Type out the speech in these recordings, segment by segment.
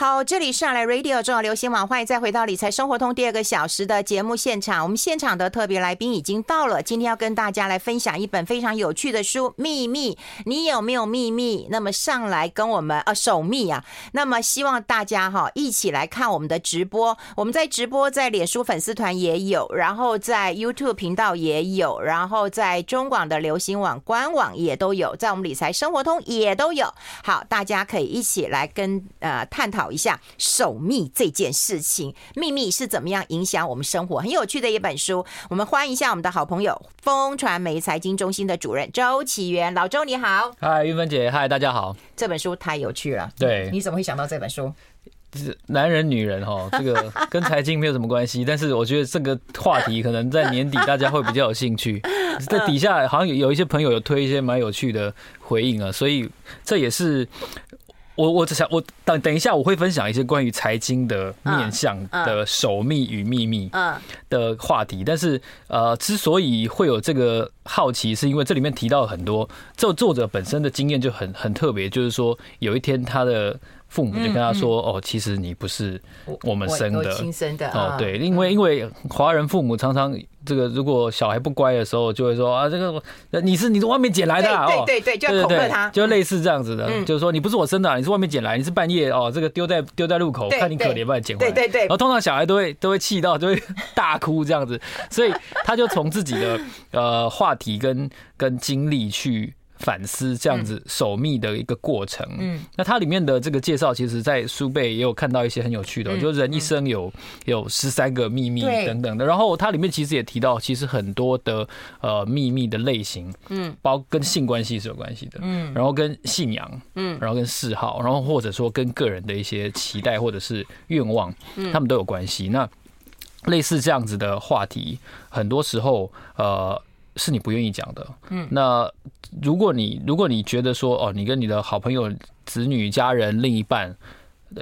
好，这里是上来 Radio 中广流行网，欢迎再回到理财生活通第二个小时的节目现场。我们现场的特别来宾已经到了，今天要跟大家来分享一本非常有趣的书《秘密》，你有没有秘密？那么上来跟我们呃守密啊。那么希望大家哈一起来看我们的直播，我们在直播在脸书粉丝团也有，然后在 YouTube 频道也有，然后在中广的流行网官网也都有，在我们理财生活通也都有。好，大家可以一起来跟呃探讨。一下守密这件事情，秘密是怎么样影响我们生活？很有趣的一本书。我们欢迎一下我们的好朋友，风传媒财经中心的主任周启源。老周你好，嗨，玉芬姐，嗨，大家好。这本书太有趣了，对，你怎么会想到这本书？是男人、女人哈，这个跟财经没有什么关系，但是我觉得这个话题可能在年底大家会比较有兴趣。在底下好像有一些朋友有推一些蛮有趣的回应啊，所以这也是。我我只想我等等一下我会分享一些关于财经的面向的守密与秘密的话题，但是呃，之所以会有这个好奇，是因为这里面提到很多，这作者本身的经验就很很特别，就是说有一天他的。父母就跟他说：“哦，其实你不是我们生的，亲生的哦。对，因为因为华人父母常常这个，如果小孩不乖的时候，就会说啊，这个你是你是外面捡来的，哦，对对对，就要恐吓他，就类似这样子的，就是说你不是我生的，你是外面捡来，你是半夜哦，这个丢在丢在路口，看你可怜，把你捡回来。对对对，然后通常小孩都会都会气到，就会大哭这样子，所以他就从自己的呃话题跟跟经历去。”反思这样子守密的一个过程。嗯，那它里面的这个介绍，其实，在书背也有看到一些很有趣的，就是人一生有有十三个秘密等等的。然后它里面其实也提到，其实很多的呃秘密的类型，嗯，包跟性关系是有关系的，嗯，然后跟信仰，嗯，然后跟嗜好，然后或者说跟个人的一些期待或者是愿望，嗯，他们都有关系。那类似这样子的话题，很多时候呃。是你不愿意讲的，嗯，那如果你如果你觉得说哦，你跟你的好朋友、子女、家人、另一半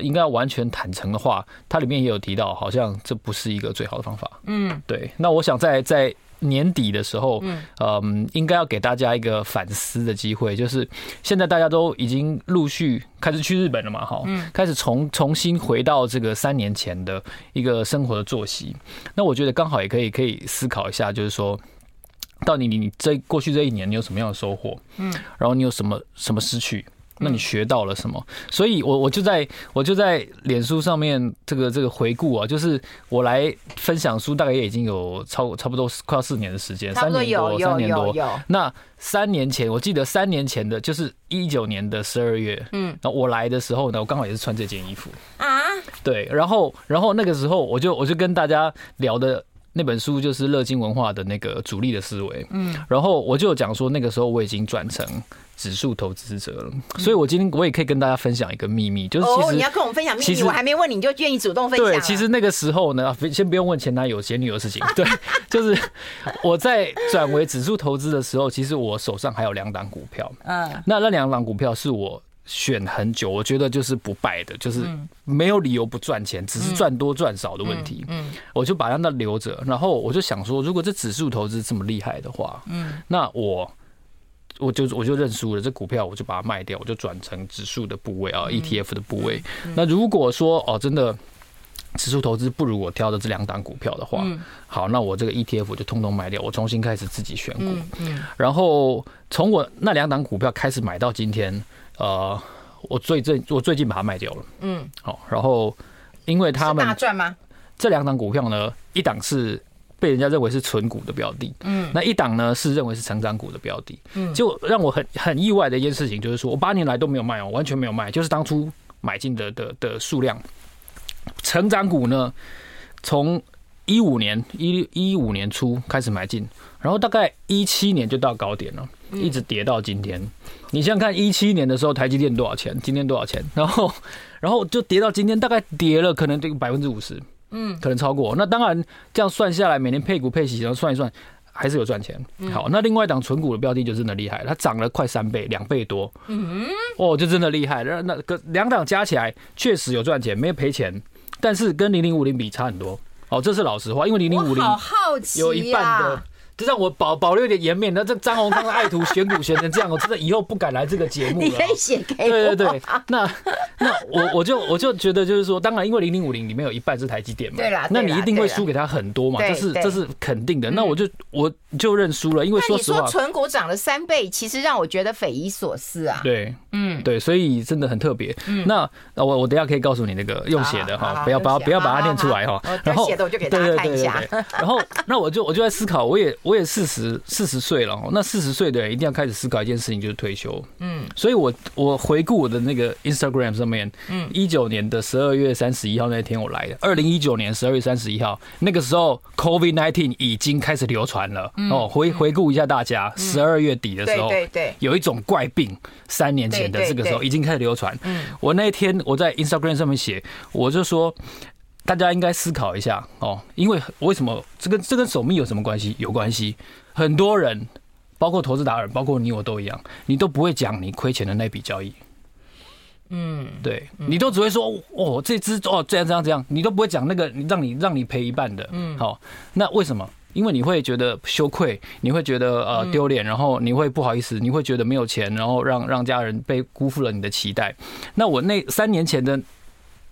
应该要完全坦诚的话，它里面也有提到，好像这不是一个最好的方法，嗯，对。那我想在在年底的时候，嗯，嗯，应该要给大家一个反思的机会，就是现在大家都已经陆续开始去日本了嘛，哈，嗯，开始重重新回到这个三年前的一个生活的作息。那我觉得刚好也可以可以思考一下，就是说。到底你你这过去这一年你有什么样的收获？嗯，然后你有什么什么失去？那你学到了什么？所以我我就在我就在脸书上面这个这个回顾啊，就是我来分享书，大概也已经有超差不多快要四年的时间，三年多三年多。那三年前我记得三年前的就是一九年的十二月，嗯，那我来的时候呢，我刚好也是穿这件衣服啊，对，然后然后那个时候我就我就跟大家聊的。那本书就是乐金文化的那个主力的思维，嗯，然后我就讲说，那个时候我已经转成指数投资者了，所以我今天我也可以跟大家分享一个秘密，就是其实你要跟我们分享秘密，我还没问你，你就愿意主动分享。对，其实那个时候呢，先不用问前男友、前女友的事情，对，就是我在转为指数投资的时候，其实我手上还有两档股票，嗯，那那两档股票是我。选很久，我觉得就是不败的，就是没有理由不赚钱，只是赚多赚少的问题。嗯，我就把它那留着，然后我就想说，如果这指数投资这么厉害的话，嗯，那我我就我就认输了，这股票我就把它卖掉，我就转成指数的部位啊，ETF 的部位。那如果说哦，真的指数投资不如我挑的这两档股票的话，好，那我这个 ETF 我就通通卖掉，我重新开始自己选股。嗯，然后从我那两档股票开始买到今天。呃，我最近我最近把它卖掉了。嗯，好，然后因为他们大赚吗？这两档股票呢，一档是被人家认为是纯股的标的，嗯，那一档呢是认为是成长股的标的，嗯，就让我很很意外的一件事情就是说，我八年来都没有卖哦，完全没有卖，就是当初买进的的的数量，成长股呢，从一五年一一五年初开始买进，然后大概一七年就到高点了，一直跌到今天。你想想看，一七年的时候台积电多少钱？今天多少钱？然后，然后就跌到今天，大概跌了可能这个百分之五十，嗯，可能超过。那当然这样算下来，每年配股配息，然后算一算，还是有赚钱。好，那另外一档存股的标的就真的厉害，它涨了快三倍，两倍多。嗯，哦，就真的厉害。那那个两档加起来确实有赚钱，没有赔钱，但是跟零零五零比差很多。哦，这是老实话，因为零零五零有一半的。让我保保留一点颜面。那这张宏康的爱徒选股选成这样，我真的以后不敢来这个节目了。你可以写给我。对对对，那那我我就我就觉得就是说，当然因为零零五零里面有一半是台积电嘛，对啦，那你一定会输给他很多嘛，这是这是肯定的。那我就我就认输了，因为说实话，存股涨了三倍，其实让我觉得匪夷所思啊。对，嗯，对，所以真的很特别。那我我等下可以告诉你那个用写的哈，不要把不要把它念出来哈。然后写的我就给大家看一下。然后那我就我就在思考，我也我也四十四十岁了，那四十岁的人一定要开始思考一件事情，就是退休。嗯，所以我我回顾我的那个 Instagram 上面，嗯，一九年的十二月三十一号那天我来的，二零一九年十二月三十一号那个时候 COVID nineteen 已经开始流传了。哦，回回顾一下大家，十二月底的时候，对对，有一种怪病，三年前的这个时候已经开始流传。嗯，我那天我在 Instagram 上面写，我就说。大家应该思考一下哦，因为为什么这跟这跟守密有什么关系？有关系。很多人，包括投资达人，包括你我都一样，你都不会讲你亏钱的那笔交易。嗯，对，你都只会说哦，这支哦这样这样这样，你都不会讲那个让你让你赔一半的。嗯，好，那为什么？因为你会觉得羞愧，你会觉得呃丢脸，然后你会不好意思，你会觉得没有钱，然后让让家人被辜负了你的期待。那我那三年前的。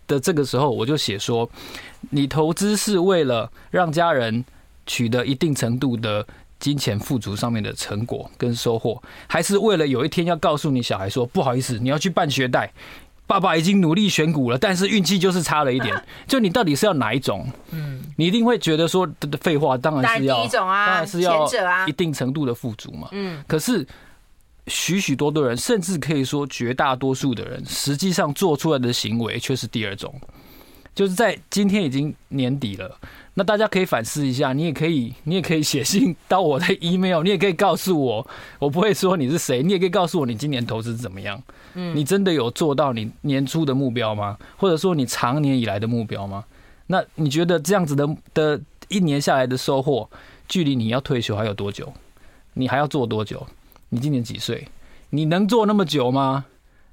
的这个时候，我就写说，你投资是为了让家人取得一定程度的金钱富足上面的成果跟收获，还是为了有一天要告诉你小孩说，不好意思，你要去办学贷，爸爸已经努力选股了，但是运气就是差了一点。就你到底是要哪一种？嗯，你一定会觉得说，废话，当然是要第一种啊，当然是要一定程度的富足嘛。嗯，可是。许许多多人，甚至可以说绝大多数的人，实际上做出来的行为却是第二种。就是在今天已经年底了，那大家可以反思一下，你也可以，你也可以写信 到我的 email，你也可以告诉我，我不会说你是谁，你也可以告诉我你今年投资怎么样？嗯，你真的有做到你年初的目标吗？或者说你长年以来的目标吗？那你觉得这样子的的一年下来的收获，距离你要退休还有多久？你还要做多久？你今年几岁？你能做那么久吗？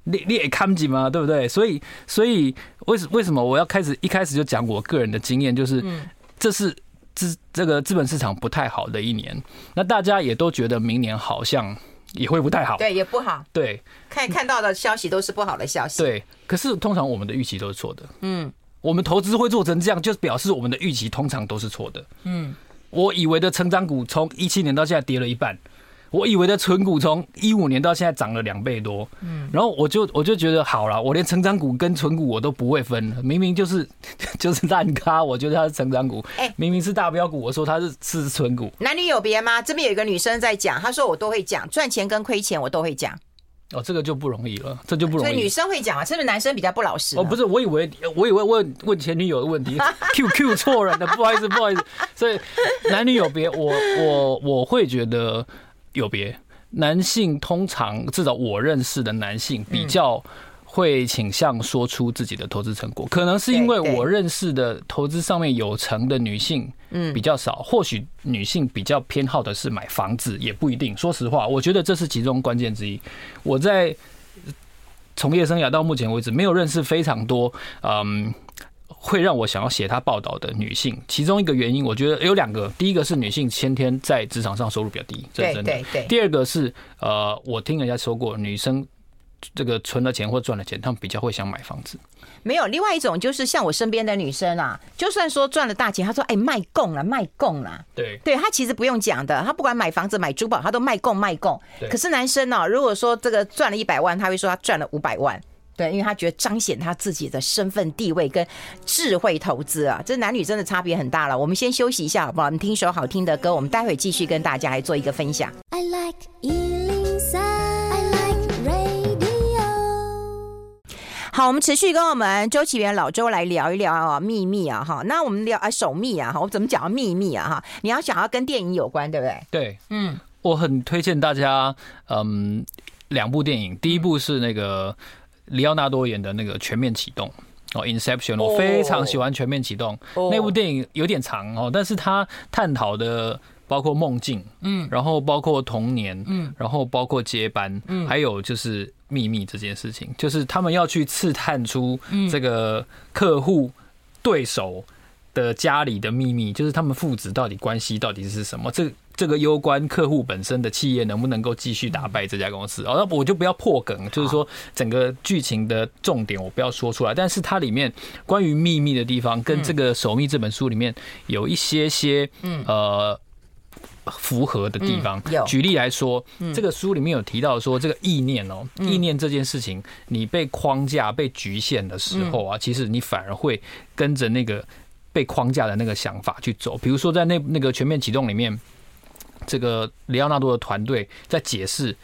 你你也看紧吗？对不对？所以所以为什为什么我要开始一开始就讲我个人的经验？就是这是资这个资本市场不太好的一年。那大家也都觉得明年好像也会不太好，对，也不好。对，看看到的消息都是不好的消息。对，可是通常我们的预期都是错的。嗯，我们投资会做成这样，就表示我们的预期通常都是错的。嗯，我以为的成长股从一七年到现在跌了一半。我以为的存股从一五年到现在涨了两倍多，嗯，然后我就我就觉得好了，我连成长股跟存股我都不会分，明明就是 就是烂咖，我觉得它是成长股，哎，明明是大标股，我说它是是存股。男女有别吗？这边有一个女生在讲，她说我都会讲，赚钱跟亏钱我都会讲。哦，这个就不容易了，这就不容易。所以女生会讲啊，是不是男生比较不老实？哦，不是，我以为我以为问问前女友的问题，Q Q 错人了，不好意思，不好意思。所以男女有别，我我我会觉得有别。男性通常，至少我认识的男性比较会倾向说出自己的投资成果，可能是因为我认识的投资上面有成的女性比较少，或许女性比较偏好的是买房子，也不一定。说实话，我觉得这是其中关键之一。我在从业生涯到目前为止，没有认识非常多，嗯。会让我想要写他报道的女性，其中一个原因，我觉得有两个。第一个是女性先天在职场上收入比较低，这是真的。对对对。第二个是呃，我听人家说过，女生这个存了钱或赚了钱，她们比较会想买房子。没有，另外一种就是像我身边的女生啊，就算说赚了大钱，她说哎卖供了卖供了。对，对她其实不用讲的，她不管买房子买珠宝，她都卖供卖供。可是男生呢、啊，如果说这个赚了一百万，他会说他赚了五百万。对，因为他觉得彰显他自己的身份地位跟智慧投资啊，这男女真的差别很大了。我们先休息一下好不好？我们听一首好听的歌，我们待会继续跟大家来做一个分享。I like 103, I like radio。好，我们持续跟我们周岐原老周来聊一聊啊，秘密啊哈。那我们聊啊守密啊哈，我怎么讲到秘密啊哈？你要想要跟电影有关，对不对？对，嗯，我很推荐大家嗯两部电影，第一部是那个。里奥纳多演的那个《全面启动》哦，《Inception》，我非常喜欢《全面启动》那部电影，有点长哦，但是它探讨的包括梦境，嗯，然后包括童年，嗯，然后包括接班，嗯，还有就是秘密这件事情，就是他们要去刺探出这个客户对手的家里的秘密，就是他们父子到底关系到底是什么？这这个攸关客户本身的企业能不能够继续打败这家公司。哦，那我就不要破梗，就是说整个剧情的重点我不要说出来，但是它里面关于秘密的地方跟这个《守密》这本书里面有一些些呃符合的地方。举例来说，这个书里面有提到说，这个意念哦，意念这件事情，你被框架、被局限的时候啊，其实你反而会跟着那个被框架的那个想法去走。比如说在那那个全面启动里面。这个里奥纳多的团队在解释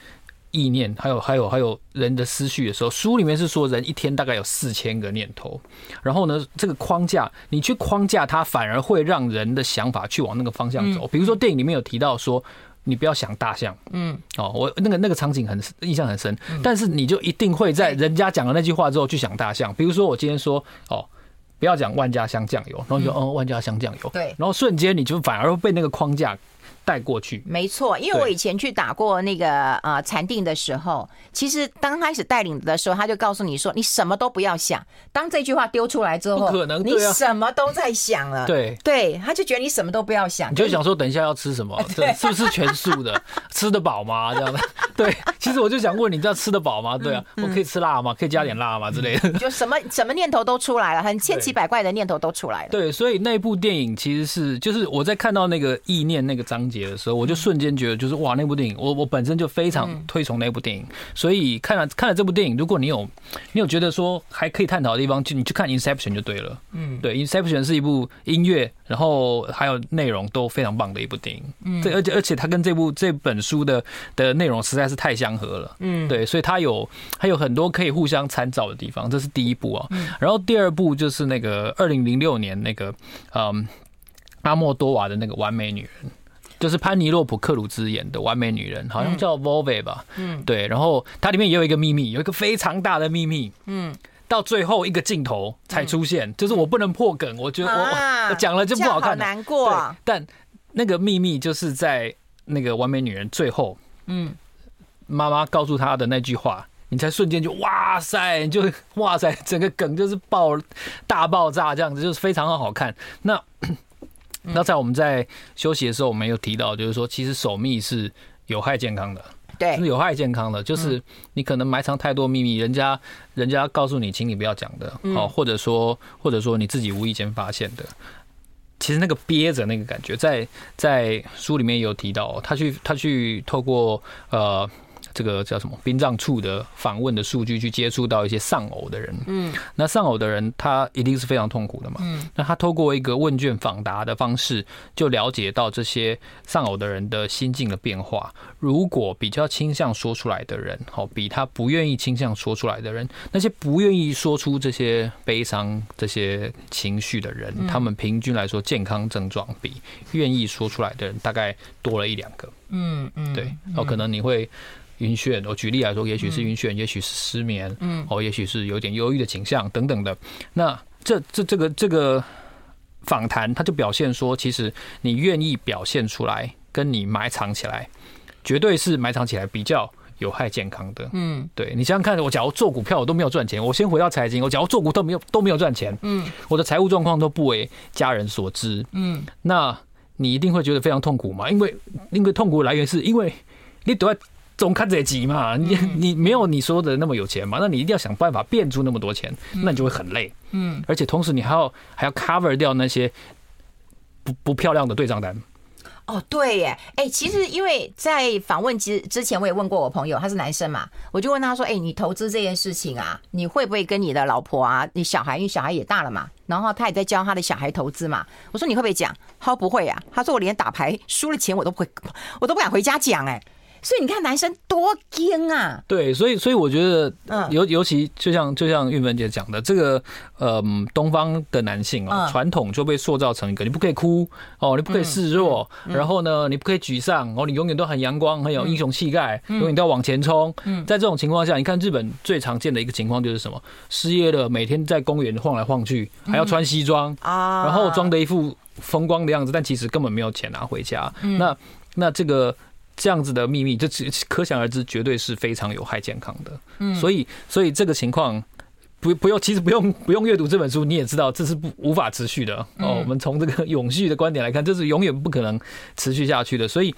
意念，还有还有还有人的思绪的时候，书里面是说人一天大概有四千个念头，然后呢，这个框架你去框架它，反而会让人的想法去往那个方向走。比如说电影里面有提到说，你不要想大象，嗯，哦，我那个那个场景很印象很深，但是你就一定会在人家讲了那句话之后去想大象。比如说我今天说哦，不要讲万家香酱油，然后你就嗯万家香酱油，对，然后瞬间你就反而会被那个框架。带过去，没错，因为我以前去打过那个呃禅定的时候，其实刚开始带领的时候，他就告诉你说，你什么都不要想。当这句话丢出来之后，不可能，你什么都在想了。对对，他就觉得你什么都不要想，你就想说等一下要吃什么，对，是不是全素的，吃得饱吗？这样的。对，其实我就想问你，知道吃得饱吗？对啊，我可以吃辣吗？可以加点辣吗？之类的，就什么 什么念头都出来了，很千奇百怪的念头都出来了。对，所以那部电影其实是，就是我在看到那个意念那个章节的时候，我就瞬间觉得，就是哇，那部电影，我我本身就非常推崇那部电影，所以看了看了这部电影，如果你有你有觉得说还可以探讨的地方，就你去看 Inception 就对了。嗯，对，Inception 是一部音乐，然后还有内容都非常棒的一部电影。嗯，这而且而且它跟这部这本书的的内容实在是太相合了。嗯，对，所以它有它有很多可以互相参照的地方，这是第一部啊。然后第二部就是那个二零零六年那个嗯阿莫多瓦的那个完美女人。就是潘尼洛普·克鲁兹演的完美女人，好像叫 Volve 吧。嗯，对。然后它里面也有一个秘密，有一个非常大的秘密。嗯，到最后一个镜头才出现，就是我不能破梗，我觉得我我讲了就不好看。难过。但那个秘密就是在那个完美女人最后，嗯，妈妈告诉她的那句话，你才瞬间就哇塞，就哇塞，整个梗就是爆大爆炸这样子，就是非常的好看。那。那在我们在休息的时候，我们有提到，就是说，其实守密是有害健康的，对，是有害健康的，就是你可能埋藏太多秘密，人家人家告诉你，请你不要讲的，哦，或者说或者说你自己无意间发现的，其实那个憋着那个感觉，在在书里面有提到，他去他去透过呃。这个叫什么？殡葬处的访问的数据去接触到一些丧偶的人，嗯，那丧偶的人他一定是非常痛苦的嘛，嗯，那他透过一个问卷访答的方式，就了解到这些丧偶的人的心境的变化。如果比较倾向说出来的人，好，比他不愿意倾向说出来的人，那些不愿意说出这些悲伤、这些情绪的人，他们平均来说健康症状比愿意说出来的人大概多了一两个，嗯嗯，对，哦，可能你会。晕眩，我举例来说，也许是晕眩，也许是失眠，嗯，哦，也许是有点忧郁的倾向等等的。那这这这个这个访谈，他就表现说，其实你愿意表现出来，跟你埋藏起来，绝对是埋藏起来比较有害健康的。嗯，对，你想想看，我假如做股票我都没有赚钱，我先回到财经，我假如做股都没有都没有赚钱，嗯，我的财务状况都不为家人所知，嗯，那你一定会觉得非常痛苦嘛？因为因为痛苦的来源是因为你都在。总看这急嘛，你你没有你说的那么有钱嘛，那你一定要想办法变出那么多钱，那你就会很累。嗯，而且同时你还要还要 cover 掉那些不不漂亮的对账单。哦，对耶，哎，其实因为在访问之之前，我也问过我朋友，他是男生嘛，我就问他说，哎，你投资这件事情啊，你会不会跟你的老婆啊，你小孩，因为小孩也大了嘛，然后他也在教他的小孩投资嘛，我说你会不会讲？他说不会呀，他说我连打牌输了钱我都不会，我都不敢回家讲，哎。所以你看，男生多惊啊！对，所以所以我觉得，尤尤其就像就像玉芬姐讲的，这个呃，东方的男性哦，传统就被塑造成一个你不可以哭哦，你不可以示弱，然后呢，你不可以沮丧哦，你永远都很阳光，很有英雄气概，永远都要往前冲。在这种情况下，你看日本最常见的一个情况就是什么？失业了，每天在公园晃来晃去，还要穿西装啊，然后装的一副风光的样子，但其实根本没有钱拿回家。那那这个。这样子的秘密，就可想而知，绝对是非常有害健康的。嗯，所以，所以这个情况不不用，其实不用不用阅读这本书，你也知道这是不无法持续的哦。我们从这个永续的观点来看，这是永远不可能持续下去的。所以，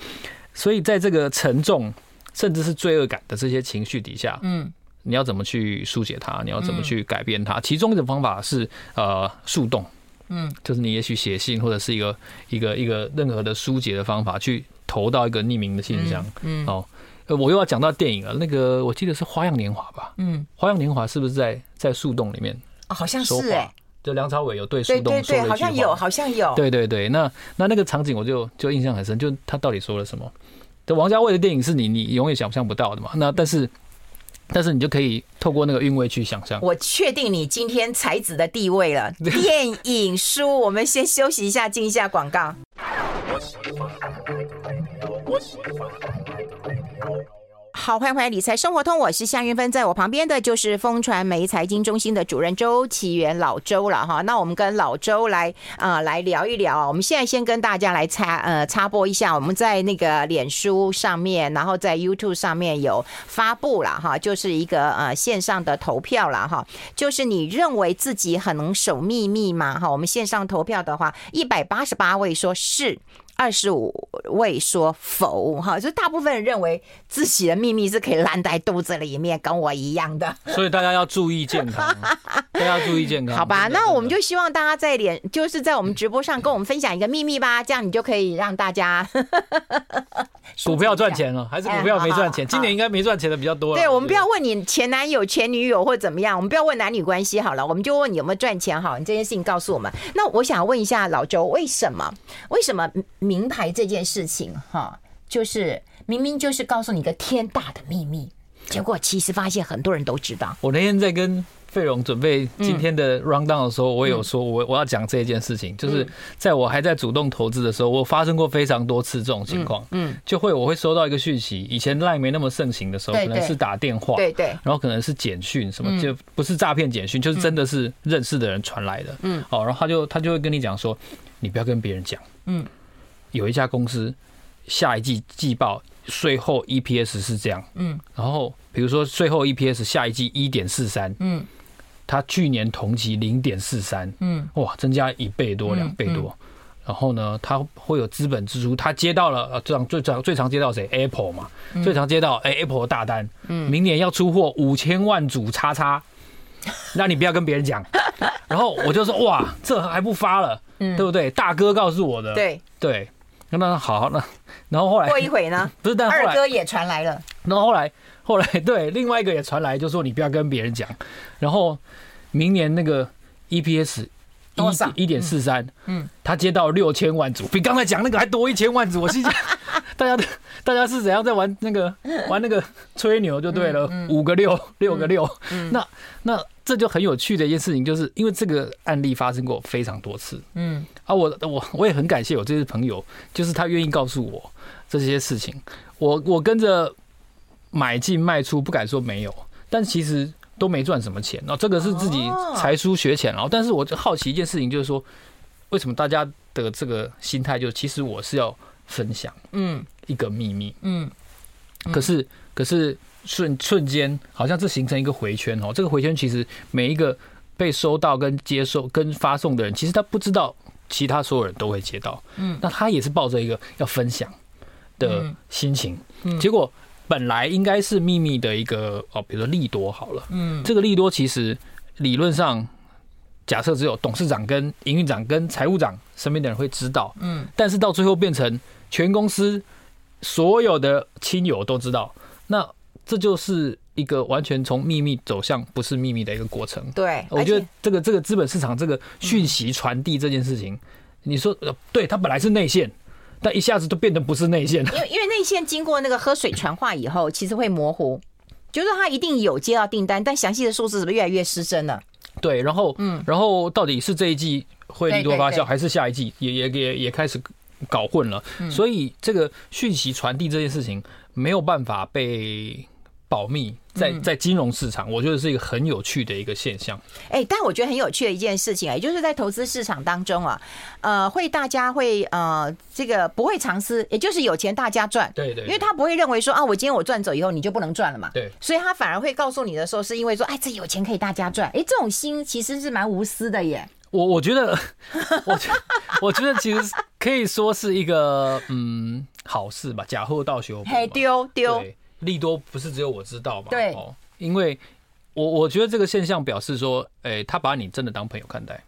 所以在这个沉重甚至是罪恶感的这些情绪底下，嗯，你要怎么去疏解它？你要怎么去改变它？其中一种方法是呃树洞，嗯，就是你也许写信或者是一个一个一个任何的疏解的方法，去投到一个匿名的信箱，嗯，哦。呃，我又要讲到电影了。那个我记得是《花样年华》吧？嗯，《花样年华》是不是在在树洞里面？哦，好像是哎。就梁朝伟有对树洞说了一句话。对对对，好像有，好像有。对对对，那那那个场景我就就印象很深。就他到底说了什么？这王家卫的电影是你你永远想象不到的嘛？那但是但是你就可以透过那个韵味去想象。我确定你今天才子的地位了。电影书，我们先休息一下，进一下广告。好，欢迎回来理财生活通，我是夏云芬，在我旁边的就是风传媒财经中心的主任周启源老周了哈。那我们跟老周来啊、呃、来聊一聊，我们现在先跟大家来插呃插播一下，我们在那个脸书上面，然后在 YouTube 上面有发布了哈，就是一个呃线上的投票了哈，就是你认为自己很能守秘密吗？哈，我们线上投票的话，一百八十八位说是。二十五位说否，哈，就大部分人认为自己的秘密是可以烂在肚子里面，跟我一样的。所以大家要注意健康，大家要注意健康。好吧，那我们就希望大家在脸，就是在我们直播上跟我们分享一个秘密吧，这样你就可以让大家 股票赚钱了，还是股票没赚钱？今年应该没赚钱的比较多。对，我们不要问你前男友、前女友或怎么样，我们不要问男女关系好了，我们就问你有没有赚钱好，你这件事情告诉我们。那我想问一下老周，为什么？为什么？名牌这件事情，哈，就是明明就是告诉你个天大的秘密，结果其实发现很多人都知道。我那天在跟费荣准备今天的 rundown 的时候，我有说我我要讲这一件事情，就是在我还在主动投资的时候，我发生过非常多次这种情况，嗯，就会我会收到一个讯息，以前 Line 没那么盛行的时候，可能是打电话，对对，然后可能是简讯什么，就不是诈骗简讯，就是真的是认识的人传来的，嗯，哦，然后他就他就会跟你讲说，你不要跟别人讲，嗯。有一家公司下一季季报税后 EPS 是这样，嗯，然后比如说税后 EPS 下一季一点四三，嗯，它去年同期零点四三，嗯，哇，增加一倍多两倍多，然后呢，它会有资本支出，它接到了最常最常最常接到谁？Apple 嘛，最常接到哎 Apple 的大单，嗯，明年要出货五千万组叉叉，那你不要跟别人讲，然后我就说哇，这还不发了，嗯，对不对？大哥告诉我的，对。对。那好，那然后后来过一会呢？不是，但二哥也传来了。然后后来后来 对，另外一个也传来，就说你不要跟别人讲。然后明年那个 EPS 一一点四三，嗯，他接到六千万组，比刚才讲那个还多一千万组。我心想，大家大家是怎样在玩那个玩那个吹牛就对了，五个六，六个六。那那。这就很有趣的一件事情，就是因为这个案例发生过非常多次，嗯，啊，我我我也很感谢我这些朋友，就是他愿意告诉我这些事情，我我跟着买进卖出，不敢说没有，但其实都没赚什么钱，哦，这个是自己才疏学浅，然后，但是我就好奇一件事情，就是说，为什么大家的这个心态，就其实我是要分享，嗯，一个秘密，嗯，可是可是。瞬瞬间，好像这形成一个回圈哦。这个回圈其实每一个被收到、跟接受、跟发送的人，其实他不知道其他所有人都会接到。嗯，那他也是抱着一个要分享的心情。嗯，结果本来应该是秘密的一个哦，比如说利多好了。嗯，这个利多其实理论上假设只有董事长、跟营运长、跟财务长身边的人会知道。嗯，但是到最后变成全公司所有的亲友都知道。那这就是一个完全从秘密走向不是秘密的一个过程。对，我觉得这个这个资本市场这个讯息传递这件事情，你说呃，对，它本来是内线，但一下子都变得不是内线。因为因为内线经过那个喝水传话以后，其实会模糊，就是他一定有接到订单，但详细的数字是不是越来越失真了？对，然后嗯，然后到底是这一季会利多发酵，还是下一季也也也也开始搞混了？所以这个讯息传递这件事情没有办法被。保密在在金融市场，我觉得是一个很有趣的一个现象。哎、欸，但我觉得很有趣的一件事情啊，也就是在投资市场当中啊，呃，会大家会呃，这个不会藏私，也就是有钱大家赚。对，对对，因为他不会认为说啊，我今天我赚走以后你就不能赚了嘛。对，所以他反而会告诉你的时候，是因为说，哎，这有钱可以大家赚。哎、欸，这种心其实是蛮无私的耶。我我觉得，我觉得我觉得其实可以说是一个嗯好事吧，假货倒修。嘿，丢丢。利多不是只有我知道嘛？对，哦，因为我我觉得这个现象表示说，哎、欸，他把你真的当朋友看待。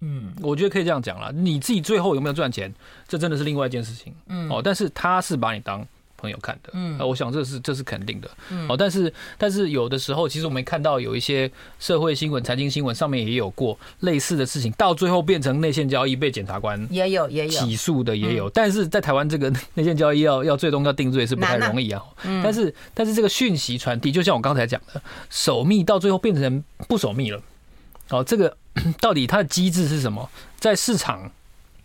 嗯，我觉得可以这样讲了。你自己最后有没有赚钱，这真的是另外一件事情。嗯，哦，但是他是把你当。朋友看的，嗯，我想这是这是肯定的，嗯，哦，但是但是有的时候，其实我们看到有一些社会新闻、财经新闻上面也有过类似的事情，到最后变成内线交易被检察官也有也有。起诉的也有，但是在台湾这个内线交易要要最终要定罪是不太容易啊，嗯。但是但是这个讯息传递，就像我刚才讲的，守密到最后变成不守密了，哦，这个 到底它的机制是什么？在市场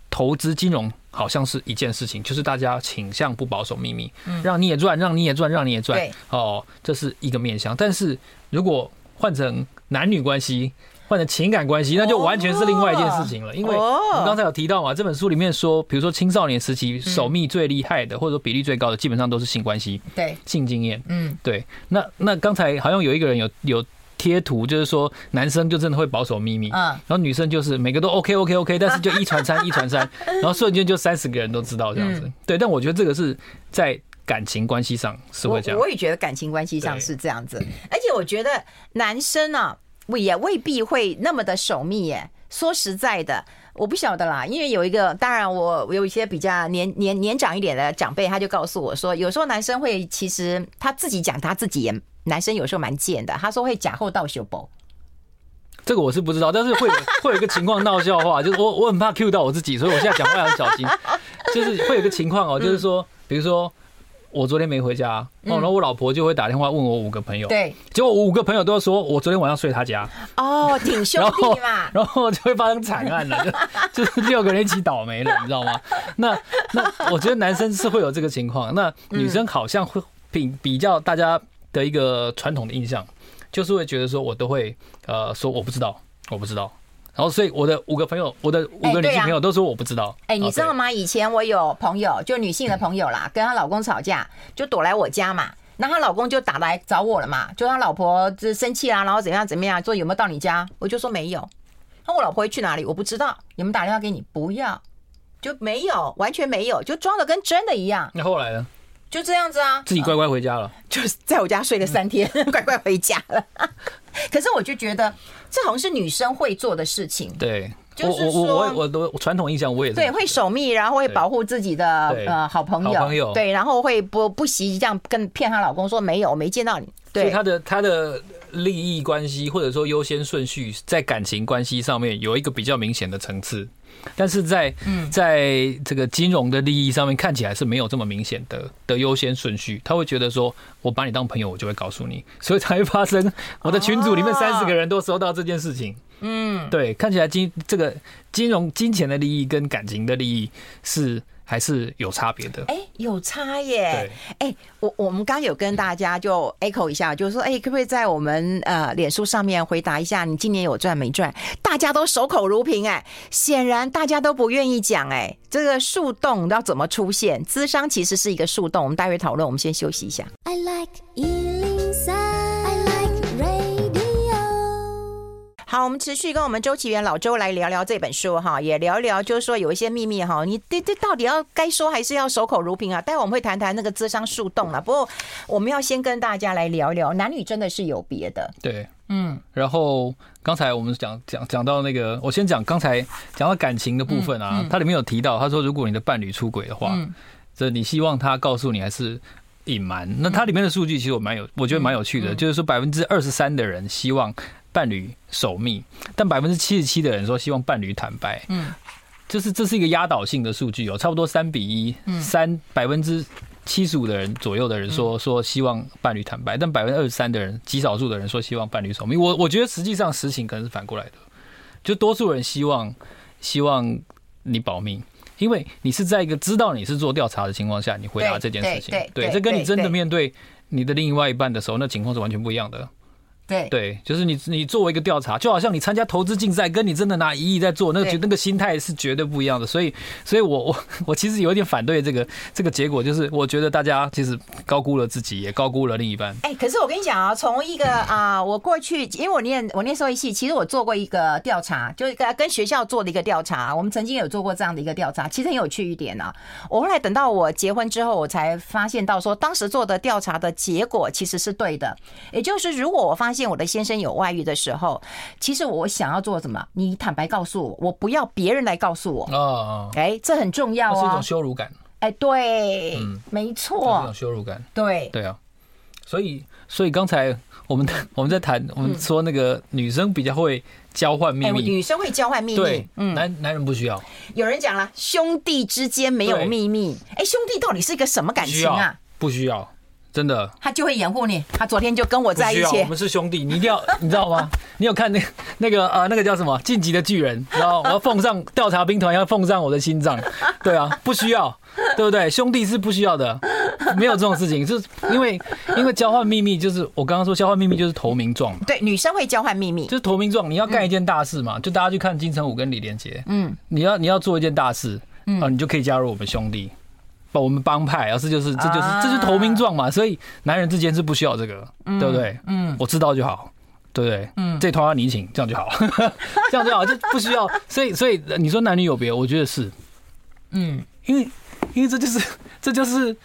投资金融。好像是一件事情，就是大家倾向不保守秘密，让你也赚，让你也赚，让你也赚。哦，这是一个面向。但是如果换成男女关系，换成情感关系，那就完全是另外一件事情了。因为我们刚才有提到嘛，这本书里面说，比如说青少年时期守密最厉害的，或者说比例最高的，基本上都是性关系，对，性经验。嗯，对。那那刚才好像有一个人有有。贴图就是说，男生就真的会保守秘密，嗯，然后女生就是每个都 OK OK OK，但是就一传三 一传三，然后瞬间就三十个人都知道这样子，对。但我觉得这个是在感情关系上是会这样，我也觉得感情关系上是这样子，而且我觉得男生啊，也未必会那么的守密耶。说实在的，我不晓得啦，因为有一个，当然我有一些比较年年年长一点的长辈，他就告诉我说，有时候男生会其实他自己讲他自己也。男生有时候蛮贱的，他说会假后倒修补，这个我是不知道，但是会 会有一个情况闹笑话，就是我我很怕 cue 到我自己，所以我现在讲话要小心。就是会有一个情况哦，就是说，比如说我昨天没回家，哦，然后我老婆就会打电话问我五个朋友，对，结果五个朋友都说我昨天晚上睡他家，哦，挺兄弟嘛，然后就会发生惨案了，就就是六个人一起倒霉了，你知道吗？那那我觉得男生是会有这个情况，那女生好像会比比较大家。的一个传统的印象，就是会觉得说，我都会呃说我不知道，我不知道，然后所以我的五个朋友，我的五个女性朋友都说我不知道。哎，你知道吗？以前我有朋友，就女性的朋友啦，跟她老公吵架，就躲来我家嘛，那她老公就打来找我了嘛，就她老婆就生气啊，然后怎样怎么样，说有没有到你家？我就说没有。那我老婆会去哪里？我不知道。有没有打电话给你？不要，就没有，完全没有，就装的跟真的一样。那后来呢？就这样子啊，自己乖乖回家了，呃、就是在我家睡了三天，乖乖回家了。可是我就觉得这好像是女生会做的事情。对，就是我我我我的传统印象我也是对，会守密，然后会保护自己的呃好朋友，朋友对，然后会不不惜这样跟骗她老公说没有，我没见到你。对，所以她的她的利益关系或者说优先顺序在感情关系上面有一个比较明显的层次。但是在在这个金融的利益上面，看起来是没有这么明显的的优先顺序。他会觉得说，我把你当朋友，我就会告诉你，所以才会发生我的群组里面三十个人都收到这件事情。嗯，对，看起来金这个金融金钱的利益跟感情的利益是。还是有差别的，哎，有差耶，哎，我我们刚有跟大家就 echo 一下，就是说，哎，可不可以在我们呃脸书上面回答一下，你今年有赚没赚？大家都守口如瓶，哎，显然大家都不愿意讲，哎，这个树洞要怎么出现？资商其实是一个树洞，我们待会讨论，我们先休息一下。I like 好，我们持续跟我们周启源老周来聊聊这本书哈，也聊一聊，就是说有一些秘密哈，你这这到底要该说还是要守口如瓶啊？待会我们会谈谈那个智商树洞啊。不过我们要先跟大家来聊聊，男女真的是有别的。对，嗯。然后刚才我们讲讲讲到那个，我先讲刚才讲到感情的部分啊，它里面有提到，他说如果你的伴侣出轨的话，这你希望他告诉你还是隐瞒？那它里面的数据其实我蛮有，我觉得蛮有趣的，就是说百分之二十三的人希望。伴侣守密，但百分之七十七的人说希望伴侣坦白。嗯，就是这是一个压倒性的数据哦，差不多三比一，三百分之七十五的人左右的人说说希望伴侣坦白，但百分之二十三的人，极少数的人说希望伴侣守密。我我觉得实际上实情可能是反过来的，就多数人希望希望你保密，因为你是在一个知道你是做调查的情况下，你回答这件事情。对，这跟你真的面对。你的另外一半的时候，那情况是完全不一样的。对对，就是你你作为一个调查，就好像你参加投资竞赛，跟你真的拿一亿在做，那个那个心态是绝对不一样的。所以，所以我我我其实有一点反对这个这个结果，就是我觉得大家其实高估了自己，也高估了另一半。哎，可是我跟你讲啊，从一个啊，我过去因为我念我念兽医系，其实我做过一个调查，就是跟跟学校做的一个调查。我们曾经有做过这样的一个调查，其实很有趣一点呢、啊。我后来等到我结婚之后，我才发现到说，当时做的调查的结果其实是对的。也就是如果我发现我的先生有外遇的时候，其实我想要做什么？你坦白告诉我，我不要别人来告诉我。哦，哎，这很重要啊，是一种羞辱感。哎，对，嗯，没错，是一种羞辱感。对，对啊。所以，所以刚才我们我们在谈，我们说那个女生比较会交换秘密，女生会交换秘密，对，嗯，男男人不需要。有人讲了，兄弟之间没有秘密。哎，兄弟到底是一个什么感情啊？不需要。真的，他就会掩护你。他昨天就跟我在一起。我们是兄弟，你一定要，你知道吗？你有看那那个呃，那个叫什么《晋级的巨人》？然后我要奉上调查兵团，要奉上我的心脏。对啊，不需要，对不对？兄弟是不需要的，没有这种事情。就是因为因为交换秘密，就是我刚刚说交换秘密就是投名状。对，女生会交换秘密，就是投名状。你要干一件大事嘛，就大家去看金城武跟李连杰。嗯，你要你要做一件大事，啊，你就可以加入我们兄弟。把我们帮派，而是就是这就是这就是投名状嘛，所以男人之间是不需要这个，对不对？嗯，我知道就好，对不对？嗯，这团要你请，这样就好，这样就好，就不需要。所以所以你说男女有别，我觉得是，嗯，因为因为这就是这就是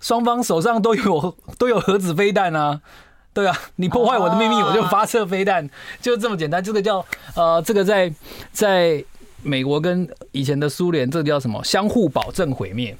双方手上都有都有核子飞弹啊，对啊，你破坏我的秘密，我就发射飞弹，就这么简单。这个叫呃，这个在在美国跟以前的苏联，这个叫什么？相互保证毁灭。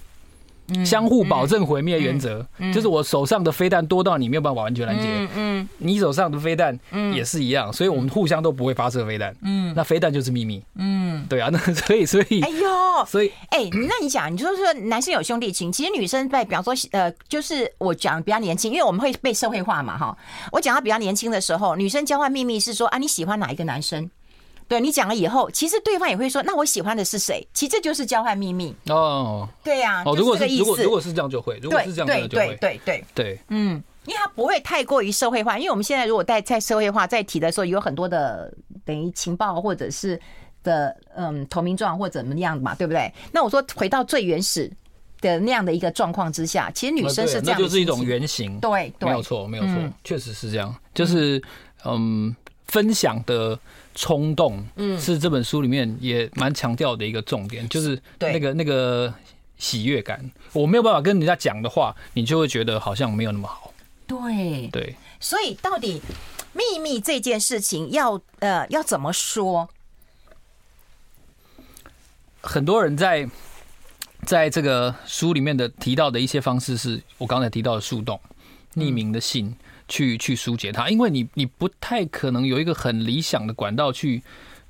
相互保证毁灭原则，就是我手上的飞弹多到你没有办法完全拦截，嗯，你手上的飞弹也是一样，所以我们互相都不会发射飞弹，嗯，那飞弹就是秘密，嗯，对啊，那所以所以，哎呦，所以，哎，那你讲，你说说男生有兄弟情，其实女生在，比方说，呃，就是我讲比较年轻，因为我们会被社会化嘛，哈，我讲到比较年轻的时候，女生交换秘密是说啊，你喜欢哪一个男生？对你讲了以后，其实对方也会说：“那我喜欢的是谁？”其实这就是交换秘密哦。对呀，哦，如果是如果如果是这样就会，如果是这样就会，对对对对，嗯，因为他不会太过于社会化。因为我们现在如果在在社会化在提的时候，有很多的等于情报或者是的嗯投名状或者怎么样的嘛，对不对？那我说回到最原始的那样的一个状况之下，其实女生是这样，那就是一种原型，对，没有错，没有错，确实是这样，就是嗯。分享的冲动，嗯，是这本书里面也蛮强调的一个重点，就是那个那个喜悦感。我没有办法跟人家讲的话，你就会觉得好像没有那么好。对对，所以到底秘密这件事情要呃要怎么说？很多人在在这个书里面的提到的一些方式，是我刚才提到的树洞、匿名的信。去去疏解它，因为你你不太可能有一个很理想的管道去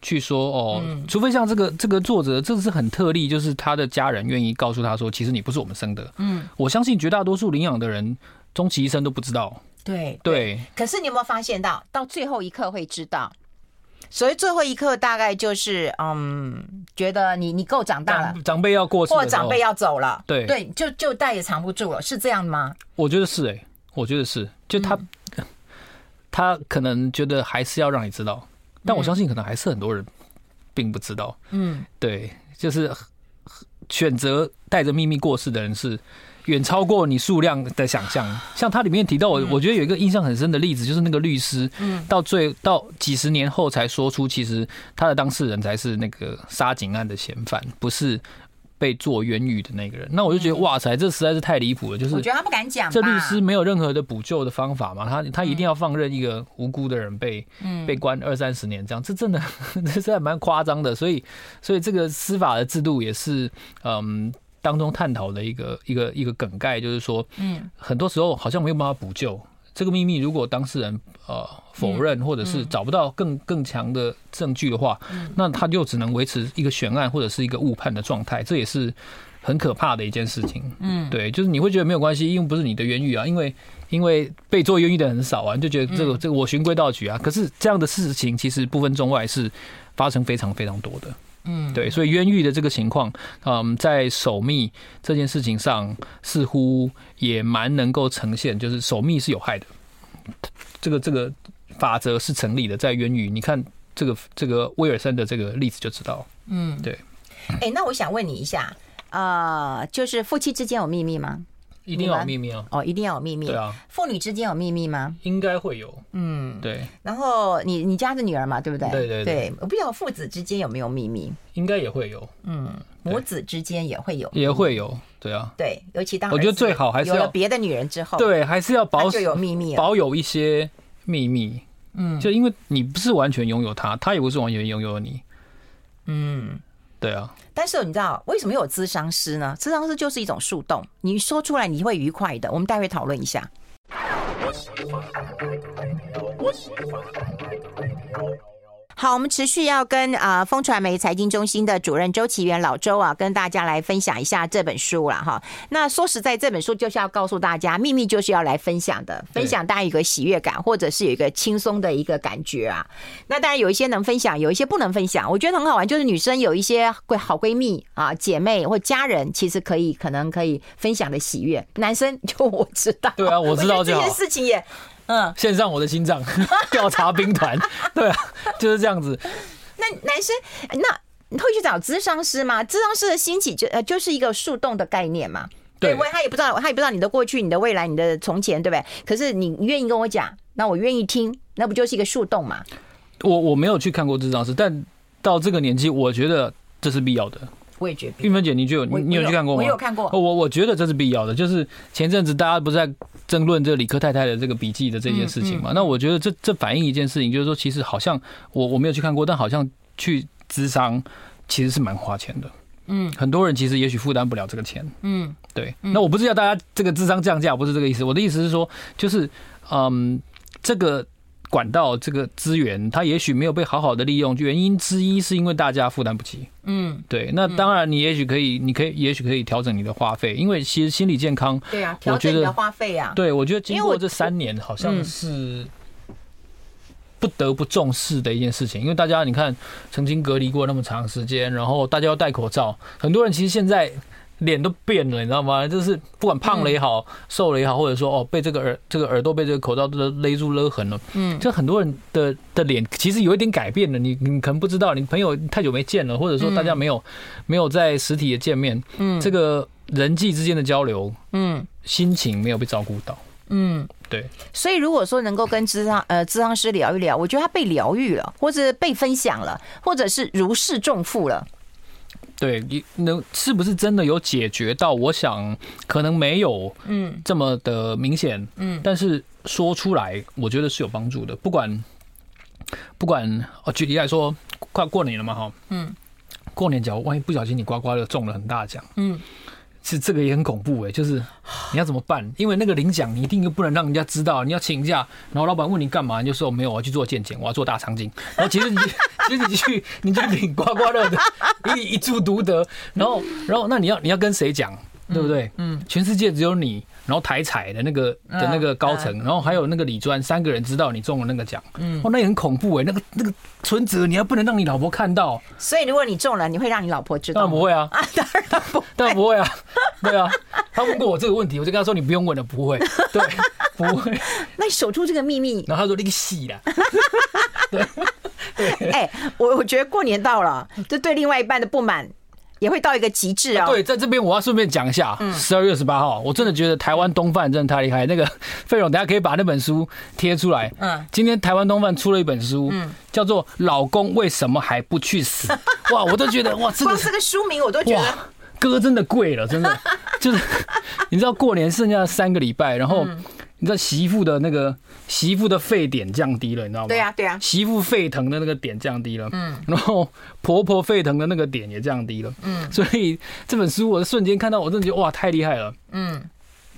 去说哦，除非像这个这个作者，这是很特例，就是他的家人愿意告诉他说，其实你不是我们生的。嗯，我相信绝大多数领养的人，终其一生都不知道。对对，可是你有没有发现到，到最后一刻会知道？所以最后一刻大概就是嗯，觉得你你够长大了，长辈要过世，或长辈要走了，对对，就就再也藏不住了，是这样吗？我觉得是哎、欸。我觉得是，就他，他可能觉得还是要让你知道，但我相信可能还是很多人并不知道。嗯，对，就是选择带着秘密过世的人是远超过你数量的想象。像他里面提到，我我觉得有一个印象很深的例子，就是那个律师，嗯到最到几十年后才说出，其实他的当事人才是那个杀警案的嫌犯，不是。被做冤狱的那个人，那我就觉得哇塞，这实在是太离谱了。就是我觉得他不敢讲，这律师没有任何的补救的方法嘛？他他一定要放任一个无辜的人被被关二三十年这样，这真的 这是还蛮夸张的。所以所以这个司法的制度也是嗯当中探讨的一个一个一个梗概，就是说嗯很多时候好像没有办法补救。这个秘密，如果当事人呃否认，或者是找不到更更强的证据的话，那他就只能维持一个悬案或者是一个误判的状态，这也是很可怕的一件事情。嗯，对，就是你会觉得没有关系，因为不是你的冤狱啊，因为因为被做冤狱的很少啊，你就觉得这个这个我循规蹈矩啊。可是这样的事情其实不分中外是发生非常非常多的。嗯，对，所以冤狱的这个情况，嗯，在守密这件事情上，似乎也蛮能够呈现，就是守密是有害的，这个这个法则是成立的。在冤狱，你看这个这个威尔森的这个例子就知道，嗯，对。哎，那我想问你一下，呃，就是夫妻之间有秘密吗？一定要有秘密哦！哦，一定要有秘密。对啊，父女之间有秘密吗？应该会有。嗯，对。然后你你家的女儿嘛，对不对？对对对。我不知道父子之间有没有秘密？应该也会有。嗯，母子之间也会有，也会有。对啊。对，尤其当我觉得最好还是有了别的女人之后，对，还是要保就有秘密，保有一些秘密。嗯，就因为你不是完全拥有她，她也不是完全拥有你。嗯。对啊，但是你知道为什么有咨商师呢？咨商师就是一种树洞，你说出来你会愉快的。我们待会讨论一下。好，我们持续要跟啊风传媒财经中心的主任周岐原老周啊，跟大家来分享一下这本书了哈。那说实在，这本书就是要告诉大家，秘密就是要来分享的，分享大家有个喜悦感，或者是有一个轻松的一个感觉啊。那当然有一些能分享，有一些不能分享。我觉得很好玩，就是女生有一些闺好闺蜜啊、姐妹或家人，其实可以可能可以分享的喜悦。男生就 我知道，对啊，我知道 这件事情也。嗯，献上我的心脏，调查兵团，对啊，就是这样子。那男生，那你会去找咨商师吗？咨商师的兴起就呃就是一个树洞的概念嘛。对，我他也不知道，他也不知道你的过去、你的未来、你的从前，对不对？可是你愿意跟我讲，那我愿意听，那不就是一个树洞嘛？我我没有去看过咨商师，但到这个年纪，我觉得这是必要的。我也觉得，玉芬姐，你就有你你有去看过吗？我有看过。我我觉得这是必要的，就是前阵子大家不是在争论这理科太太的这个笔记的这件事情嘛？那我觉得这这反映一件事情，就是说其实好像我我没有去看过，但好像去咨商其实是蛮花钱的。嗯，很多人其实也许负担不了这个钱。嗯，对。那我不是要大家这个智商降价，不是这个意思。我的意思是说，就是嗯，这个。管道这个资源，它也许没有被好好的利用，原因之一是因为大家负担不起。嗯，对。那当然，你也许可以，你可以，也许可以调整你的花费，因为其实心理健康，对啊，调整你的花费啊。对，我觉得经过这三年，好像是不得不重视的一件事情，因为大家你看，曾经隔离过那么长时间，然后大家要戴口罩，很多人其实现在。脸都变了，你知道吗？就是不管胖了也好，瘦了也好，或者说哦，被这个耳这个耳朵被这个口罩都勒住勒痕了。嗯，就很多人的的脸其实有一点改变了。你你可能不知道，你朋友太久没见了，或者说大家没有没有在实体的见面，嗯，这个人际之间的交流，嗯，心情没有被照顾到，嗯，对。所以如果说能够跟咨商呃咨商师聊一聊，我觉得他被疗愈了，或者被分享了，或者是如释重负了。对，你能是不是真的有解决到？我想可能没有，嗯，这么的明显，嗯，但是说出来，我觉得是有帮助的。不管不管，哦，举例来说，快过年了嘛，哈，嗯，过年假如万一不小心你刮刮乐中了很大奖，嗯。是这个也很恐怖哎，就是 你要怎么办？因为那个领奖你一定又不能让人家知道，你要请假。然后老板问你干嘛，你就说没有，我要去做健检，我要做大肠镜。然后其实你 其实你去你就领刮刮乐的一一注独得。然后然后那你要你要跟谁讲，对不对？嗯，全世界只有你。然后台彩的那个的那个高层，然后还有那个李专，三个人知道你中了那个奖，嗯，哦，那也很恐怖哎，那个那个存折你还不能让你老婆看到，所以如果你中了，你会让你老婆知道？当然不会啊，当然不，当然不会啊，对啊，他问过我这个问题，我就跟他说你不用问了，不会，对，不会。那你守住这个秘密，然后他说那个戏啦，对。对，哎，我我觉得过年到了，这对另外一半的不满。也会到一个极致啊！对，在这边我要顺便讲一下，十二月十八号，我真的觉得台湾东贩真的太厉害。那个 费勇，等下可以把那本书贴出来。嗯，今天台湾东贩出了一本书，嗯，叫做《老公为什么还不去死》。哇，我都觉得哇，这个这个书名我都觉得歌真的贵了，真的就是 你知道过年剩下三个礼拜，然后。你知道媳妇的那个媳妇的沸点降低了，你知道吗？对呀，对呀。媳妇沸腾的那个点降低了，嗯。然后婆婆沸腾的那个点也降低了，嗯。所以这本书，我瞬间看到，我真的觉得哇，太厉害了，嗯。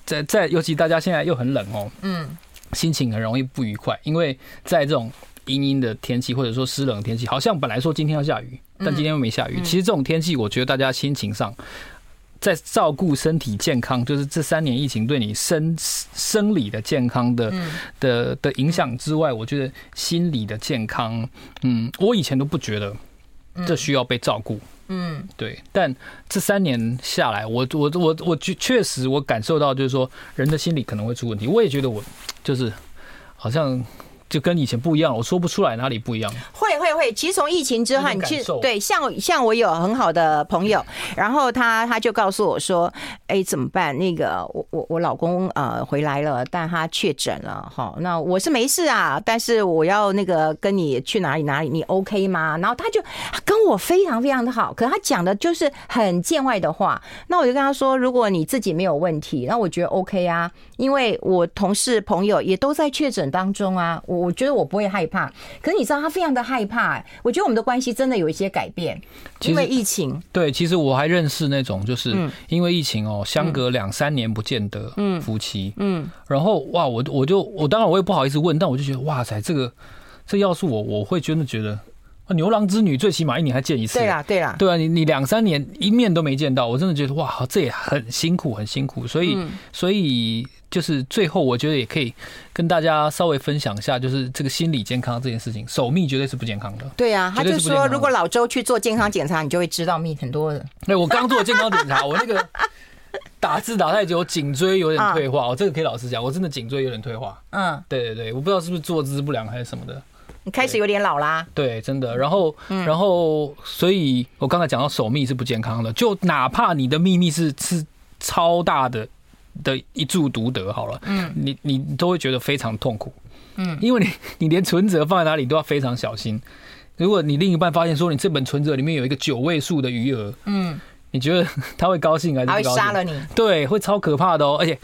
在在，尤其大家现在又很冷哦，嗯，心情很容易不愉快，因为在这种阴阴的天气或者说湿冷的天气，好像本来说今天要下雨，但今天又没下雨。其实这种天气，我觉得大家心情上。在照顾身体健康，就是这三年疫情对你生生理的健康的的的影响之外，我觉得心理的健康，嗯，我以前都不觉得，这需要被照顾。嗯，对。但这三年下来，我我我我确确实我感受到，就是说人的心理可能会出问题。我也觉得我就是好像。就跟以前不一样，我说不出来哪里不一样。会会会，其实从疫情之后，你去对像像我有很好的朋友，然后他他就告诉我说：“哎，怎么办？那个我我我老公呃回来了，但他确诊了。哈，那我是没事啊，但是我要那个跟你去哪里哪里，你 OK 吗？”然后他就跟我非常非常的好，可是他讲的就是很见外的话。那我就跟他说：“如果你自己没有问题，那我觉得 OK 啊，因为我同事朋友也都在确诊当中啊。”我。我觉得我不会害怕，可是你知道他非常的害怕。哎，我觉得我们的关系真的有一些改变，因为疫情。对，其实我还认识那种，就是因为疫情哦，相隔两三年不见得夫妻，嗯，然后哇，我我就我当然我也不好意思问，但我就觉得哇塞，这个这要是我，我会真的觉得。牛郎织女最起码一年还见一次，对啊，对啊，对啊，你你两三年一面都没见到，我真的觉得哇，这也很辛苦，很辛苦。所以，所以就是最后，我觉得也可以跟大家稍微分享一下，就是这个心理健康这件事情，守密绝对是不健康的。对啊，他就说，如果老周去做健康检查，你就会知道密很多的。对，我刚做健康检查，我那个 打字打太久，颈椎有点退化。我这个可以老实讲，我真的颈椎有点退化。嗯，对对对，我不知道是不是坐姿不良还是什么的。你开始有点老啦，对，真的。然后，然后，所以我刚才讲到守密是不健康的，就哪怕你的秘密是是超大的的一注独得好了，嗯，你你都会觉得非常痛苦，嗯，因为你你连存折放在哪里都要非常小心。如果你另一半发现说你这本存折里面有一个九位数的余额，嗯，你觉得 他会高兴还是不高兴？他会杀了你？对，会超可怕的哦，而且。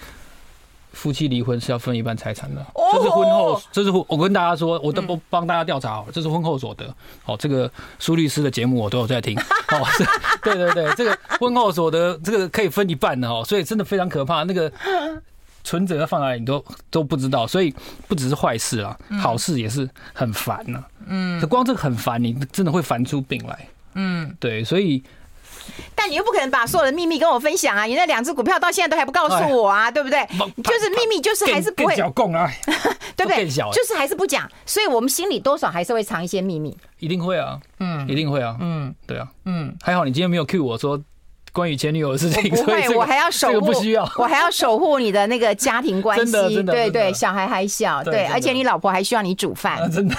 夫妻离婚是要分一半财产的，这是婚后，这是我跟大家说，我都不帮大家调查好了，这是婚后所得。哦，这个苏律师的节目我都有在听。哦，对对对，这个婚后所得这个可以分一半的哦，所以真的非常可怕。那个存折要放哪里你都都不知道，所以不只是坏事啊，好事也是很烦呐。嗯，光这个很烦，你真的会烦出病来。嗯，对，所以。但你又不可能把所有的秘密跟我分享啊！你那两只股票到现在都还不告诉我啊，对不对？就是秘密，就是还是不会小供啊，对不对？就是还是不讲，所以我们心里多少还是会藏一些秘密。一定会啊，嗯，一定会啊，嗯，对啊，嗯，还好你今天没有 cue 我说关于前女友的事情，不会，我还要守护，不需要，我还要守护你的那个家庭关系，对对，小孩还小，对，而且你老婆还需要你煮饭，真的，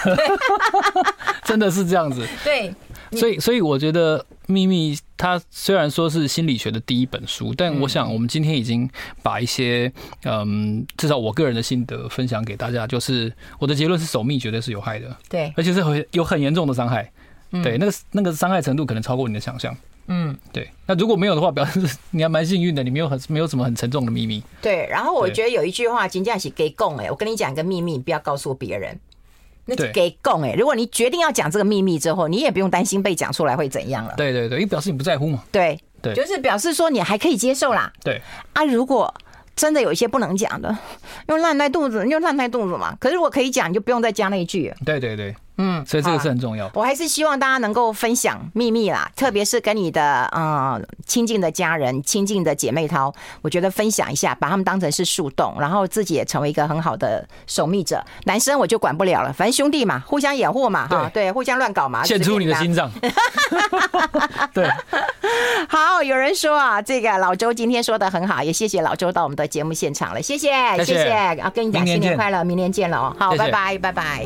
真的是这样子，对。所以，所以我觉得《秘密》它虽然说是心理学的第一本书，但我想我们今天已经把一些嗯，至少我个人的心得分享给大家。就是我的结论是，守密绝对是有害的，对，而且是很有很严重的伤害，对，那个那个伤害程度可能超过你的想象，嗯，对。那如果没有的话，表示 你还蛮幸运的，你没有很没有什么很沉重的秘密。对，然后我觉得有一句话，金价是给供哎，我跟你讲一个秘密，不要告诉别人。那就给供哎！如果你决定要讲这个秘密之后，你也不用担心被讲出来会怎样了。对对对，因为表示你不在乎嘛。对对，就是表示说你还可以接受啦。对啊，如果真的有一些不能讲的，用烂在肚子，用烂在肚子嘛。可是如果可以讲，你就不用再加那一句。对对对。嗯，所以这个是很重要。我还是希望大家能够分享秘密啦，特别是跟你的呃亲近的家人、亲近的姐妹淘，我觉得分享一下，把他们当成是树洞，然后自己也成为一个很好的守密者。男生我就管不了了，反正兄弟嘛，互相掩护嘛，哈，对，互相乱搞嘛，献出你的心脏。对，好，有人说啊，这个老周今天说的很好，也谢谢老周到我们的节目现场了，谢谢，谢谢，啊，跟你讲新年快乐，明年见了哦，好，拜拜，拜拜。